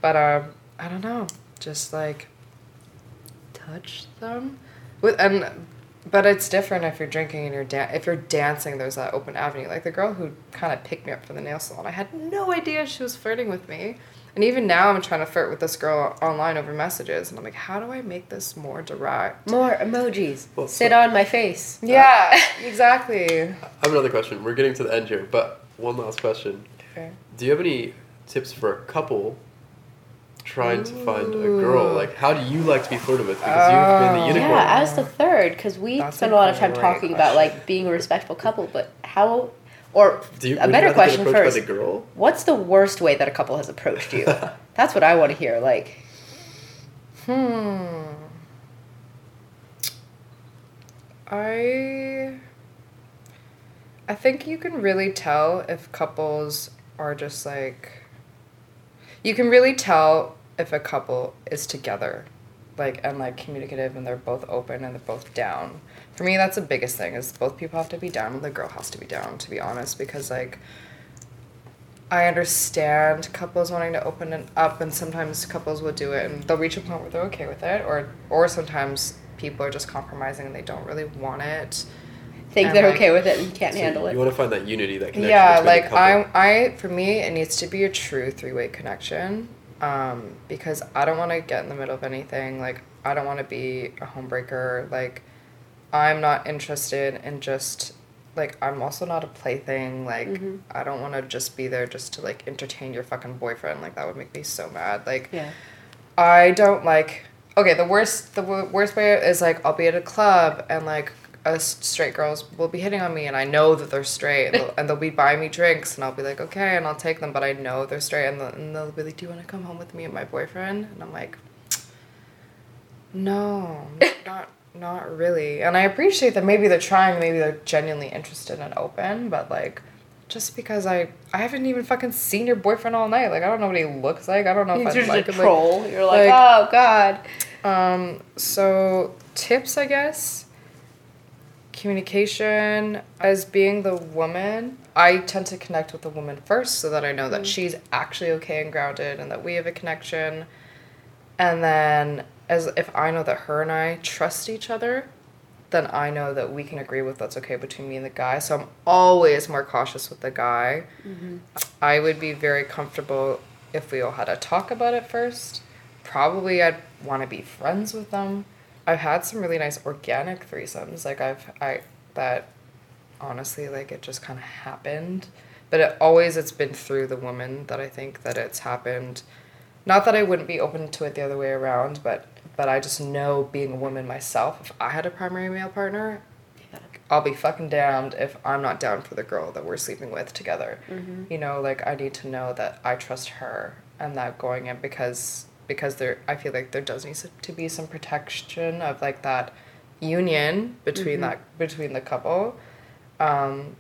But um, I don't know, just like touch them with and but it's different if you're drinking and you're da- if you're dancing there's that open avenue like the girl who kind of picked me up for the nail salon i had no idea she was flirting with me and even now i'm trying to flirt with this girl online over messages and i'm like how do i make this more direct More emojis. Well, Sit so- on my face. yeah exactly I have another question. We're getting to the end here, but one last question. okay. Do you have any tips for a couple trying to find a girl? Like, how do you like to be flirted with? Because you've been the Oh. unicorn. Yeah, as the third, because we That's spend a a lot of time great talking about like being a respectful couple, but how, or do you, a better question first. The girl? What's the worst way that a couple has approached you? That's what I want to hear. Like, Hmm. I I think you can really tell if couples are just like you can really tell if a couple is together like and like communicative and they're both open and they're both down. For me that's the biggest thing is both people have to be down and the girl has to be down to be honest because like I understand couples wanting to open it up, and sometimes couples will do it, and they'll reach a point where they're okay with it, or or sometimes people are just compromising and they don't really want it. think And, they're like- okay with it and you can't So handle it. you want to find that unity, that connection. Yeah, like I. I for me, it needs to be a true three way connection, um, because I don't want to get in the middle of anything. Like I don't want to be a homebreaker. Like I'm not interested in just like I'm also not a plaything. Like Mm-hmm. I don't want to just be there just to like entertain your fucking boyfriend. Like that would make me so mad. Like Yeah. I don't like. Okay, the worst the w- worst way is like I'll be at a club and like us straight girls will be hitting on me and I know that they're straight and they'll, and they'll be buying me drinks and I'll be like okay and I'll take them but I know they're straight and, they'll- and they'll be like do you want to come home with me and my boyfriend and I'm like no not not really and I appreciate that maybe they're trying maybe they're genuinely interested and open but like just because I I haven't even fucking seen your boyfriend all night like I don't know what he looks like I don't know if You're I like a him like, troll. You're like, like- oh god. um, so tips, I guess. Communication as being the woman, I tend to connect with the woman first so that I know that mm. she's actually okay and grounded and that we have a connection. And then as if I know that her and I trust each other, then I know that we can agree with what's okay between me and the guy. So I'm always more cautious with the guy. Mm-hmm. I would be very comfortable if we all had a talk about it first. Probably I'd want to be friends with them. I've had some really nice organic threesomes. Like I've I that honestly like it just kind of happened. But it always it's been through the woman that I think that it's happened. Not that I wouldn't be open to it the other way around, but but I just know being a woman myself, if I had a primary male partner, I'll be fucking damned if I'm not down for the girl that we're sleeping with together. Mm-hmm. You know, like I need to know that I trust her and that going in because because there I feel like there does need to be some protection of like that union between that between the couple. Um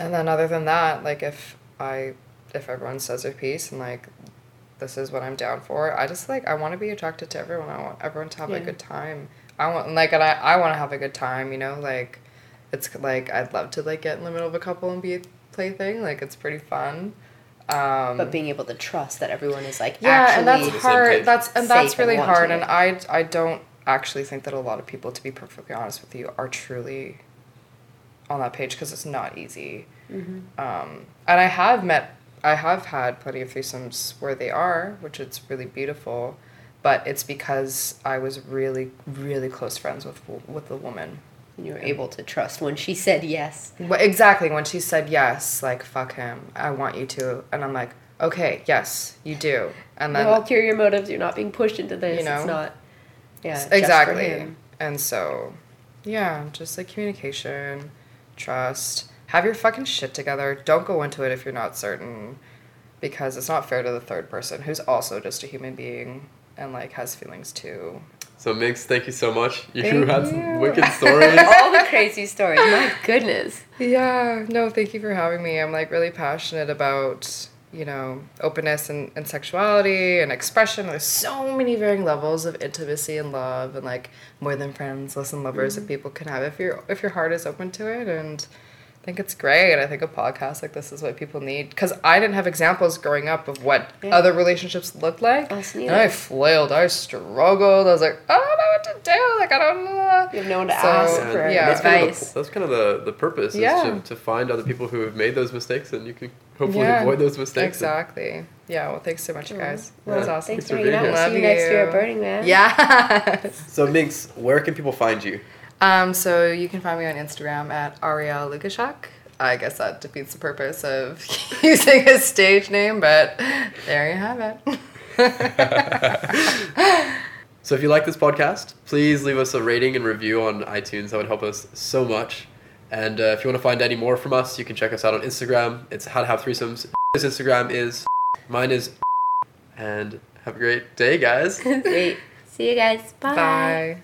and then other than that, like if I if everyone says their piece and like this is what I'm down for, I just like I want to be attracted to everyone. I want everyone to have a good time. I want like and I I want to have a good time, you know, like it's like I'd love to like get in the middle of a couple and be a plaything. Like it's pretty fun. Um But being able to trust that everyone is like yeah, and that's hard. That's and that's safe and really hard. And I I don't actually think that a lot of people, to be perfectly honest with you, are truly on that page because it's not easy. Um, and I have met, I have had plenty of threesomes where they are, which it's really beautiful, but it's because I was really really close friends with with the woman. You were able to trust when she said yes. Well, exactly when she said yes, like fuck him, I want you to, and I'm like, okay, yes, you do, and then no ulterior motives. You're not being pushed into this. You know? It's not. Yeah. exactly and so yeah just like communication trust have your fucking shit together don't go into it if you're not certain because it's not fair to the third person who's also just a human being and like has feelings too So Mix, thank you so much. You Thank had some you. wicked stories. All the crazy stories. My goodness. yeah no thank you for having me i'm like really passionate about you know openness and, and sexuality and expression there's so many varying levels of intimacy and love and like more than friends less than lovers that mm-hmm. people can have if your if your heart is open to it and I think it's great. I think a podcast like this is what people need because I didn't have examples growing up of what Yeah. other relationships looked like. Us and. I flailed. I struggled. I was like, I don't know what to do. Like I don't know. You have no one to So, ask And for yeah. that's kind of advice. the, that's kind of the, the purpose is Yeah. to, to find other people who have made those mistakes and you can hopefully Yeah, avoid those mistakes. and- Exactly. Yeah. Well, thanks so much, you guys. Well, That was awesome. Thanks for for being here. We'll see you Love next year at. Burning Man. Yeah. So Minx, where can people find you? Um, so you can find me on Instagram at Ariel Lukashak. I guess that defeats the purpose of using a stage name, but there you have it. So if you like this podcast, please leave us a rating and review on iTunes. That would help us so much. And uh, if you want to find any more from us, you can check us out on Instagram. It's how to have threesomes. His Instagram is, mine is, and have a great day, guys. Great. See you guys. Bye. Bye.